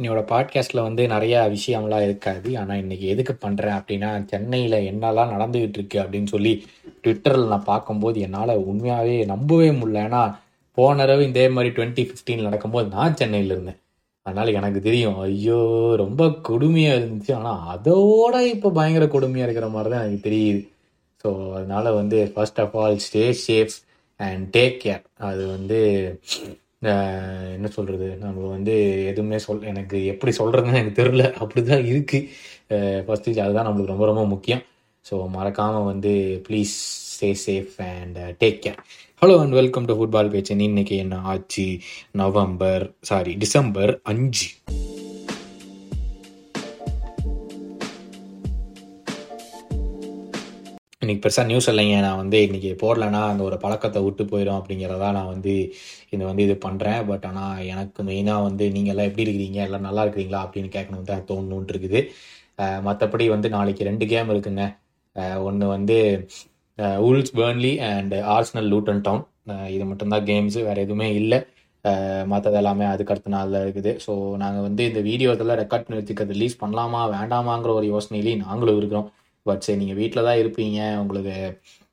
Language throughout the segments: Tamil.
என்னோட பாட்காஸ்ட்டில் வந்து நிறையா விஷயம்லாம் இருக்காது. ஆனால் இன்றைக்கி எதுக்கு பண்ணுறேன் அப்படின்னா சென்னையில் என்னெல்லாம் நடந்துகிட்டு இருக்கு அப்படின்னு சொல்லி ட்விட்டரில் நான் பார்க்கும்போது என்னால் உண்மையாகவே நம்பவே முடியல. ஏன்னா போன தடவை இதே மாதிரி டுவெண்ட்டி ஃபிஃப்டீன் நடக்கும்போது நான் சென்னையில் இருந்தேன். அதனால் எனக்கு தெரியும் ஐயோ ரொம்ப கொடுமையாக இருந்துச்சு. ஆனால் அதோட இப்போ பயங்கர கொடுமையாக இருக்கிற மாதிரி தான் எனக்கு தெரியுது. ஸோ அதனால் வந்து first of all stay safe and take care அது வந்து என்ன சொல்கிறது நம்ம வந்து எதுவுமே சொல் எனக்கு எப்படி சொல்கிறதுன்னு எனக்கு தெரில அப்படி தான் இருக்குது ஃபஸ்ட்டு அதுதான் நம்மளுக்கு ரொம்ப ரொம்ப முக்கியம். ஸோ மறக்காமல் வந்து please stay safe and take care hello and welcome to football பேச்சு இன்னைக்கு என்ன ஆச்சு? நவம்பர் சாரி டிசம்பர் அஞ்சு. இன்றைக்கி பெருசாக நியூஸ் இல்லைங்க. நான் வந்து இன்னைக்கு போடலன்னா அந்த ஒரு பழக்கத்தை விட்டு போயிடும் அப்படிங்கிறதா நான் வந்து இது வந்து இது பண்ணுறேன் பட் ஆனால் எனக்கு மெயினாக வந்து நீங்கள் எல்லாம் எப்படி இருக்கிறீங்க? எல்லாம் நல்லா இருக்கிறீங்களா? அப்படின்னு கேட்கணும் தான் தோணுன்ட்டு இருக்குது. மற்றபடி வந்து நாளைக்கு ரெண்டு கேம் இருக்குங்க. ஒன்று வந்து Wolves Burnley and Arsenal Luton Town இது மட்டும்தான் கேம்ஸு வேறு எதுவுமே இல்லை. மற்றது எல்லாமே அதுக்கு அடுத்த நாளில் இருக்குது. ஸோ நாங்கள் வந்து இந்த வீடியோஸெல்லாம் ரெக்கார்ட் பண்ணி வச்சுக்கிறது ரிலீஸ் பண்ணலாமா? வேண்டாமாங்கிற ஒரு யோசனையிலையும் நாங்களும் இருக்கிறோம். பட் சரி நீங்கள் வீட்டில் தான் இருப்பீங்க. உங்களுக்கு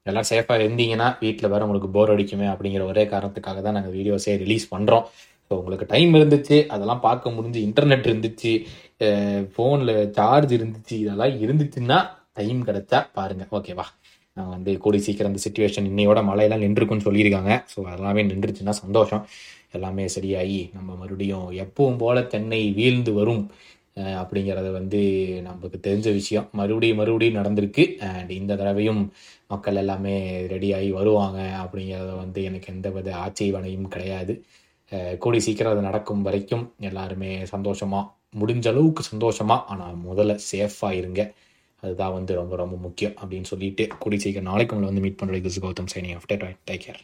எல்லாம் சேஃபாக இருந்தீங்கன்னா வீட்டில் வேறு உங்களுக்கு போர் அடிக்குமே அப்படிங்கிற ஒரே காரணத்துக்காக தான் நாங்கள் வீடியோஸே ரிலீஸ் பண்ணுறோம் ஸோ உங்களுக்கு டைம் இருந்துச்சு. அதெல்லாம் பார்க்க முடிஞ்சு இன்டர்நெட் இருந்துச்சு. ஃபோனில் சார்ஜ் இருந்துச்சு. இதெல்லாம் இருந்துச்சுன்னா டைம் கிடைச்சா பாருங்கள் ஓகேவா நான் வந்து கூடி சீக்கிரம் இந்த சுச்சுவேஷன் இன்னையோட மழையெல்லாம் நின்றுருக்குன்னு சொல்லியிருக்காங்க. ஸோ அதெல்லாமே நின்றுச்சுன்னா சந்தோஷம். எல்லாமே சரியாகி நம்ம மறுபடியும் எப்பவும் போல தென்னை வீழ்ந்து வரும். அப்படிங்கிறது வந்து நமக்கு தெரிஞ்ச விஷயம். மறுபடியும் மறுபடியும் நடந்திருக்கு. அண்ட் இந்த தடவையும் மக்கள் எல்லாமே ரெடியாகி வருவாங்க அப்படிங்கிறத வந்து எனக்கு எந்த வித ஆட்சேபனையும் கிடையாது. கூடி சீக்கிரம் அது நடக்கும் வரைக்கும் எல்லாருமே சந்தோஷமாக முடிஞ்ச அளவுக்கு சந்தோஷமாக ஆனால் முதல்ல சேஃபாக இருங்க. அதுதான் வந்து ரொம்ப ரொம்ப முக்கியம் அப்படின்னு சொல்லிட்டு கூடி சீக்கிரம் நாளைக்கு உங்களை வந்து மீட் பண்ணுறது Gautham signing off take care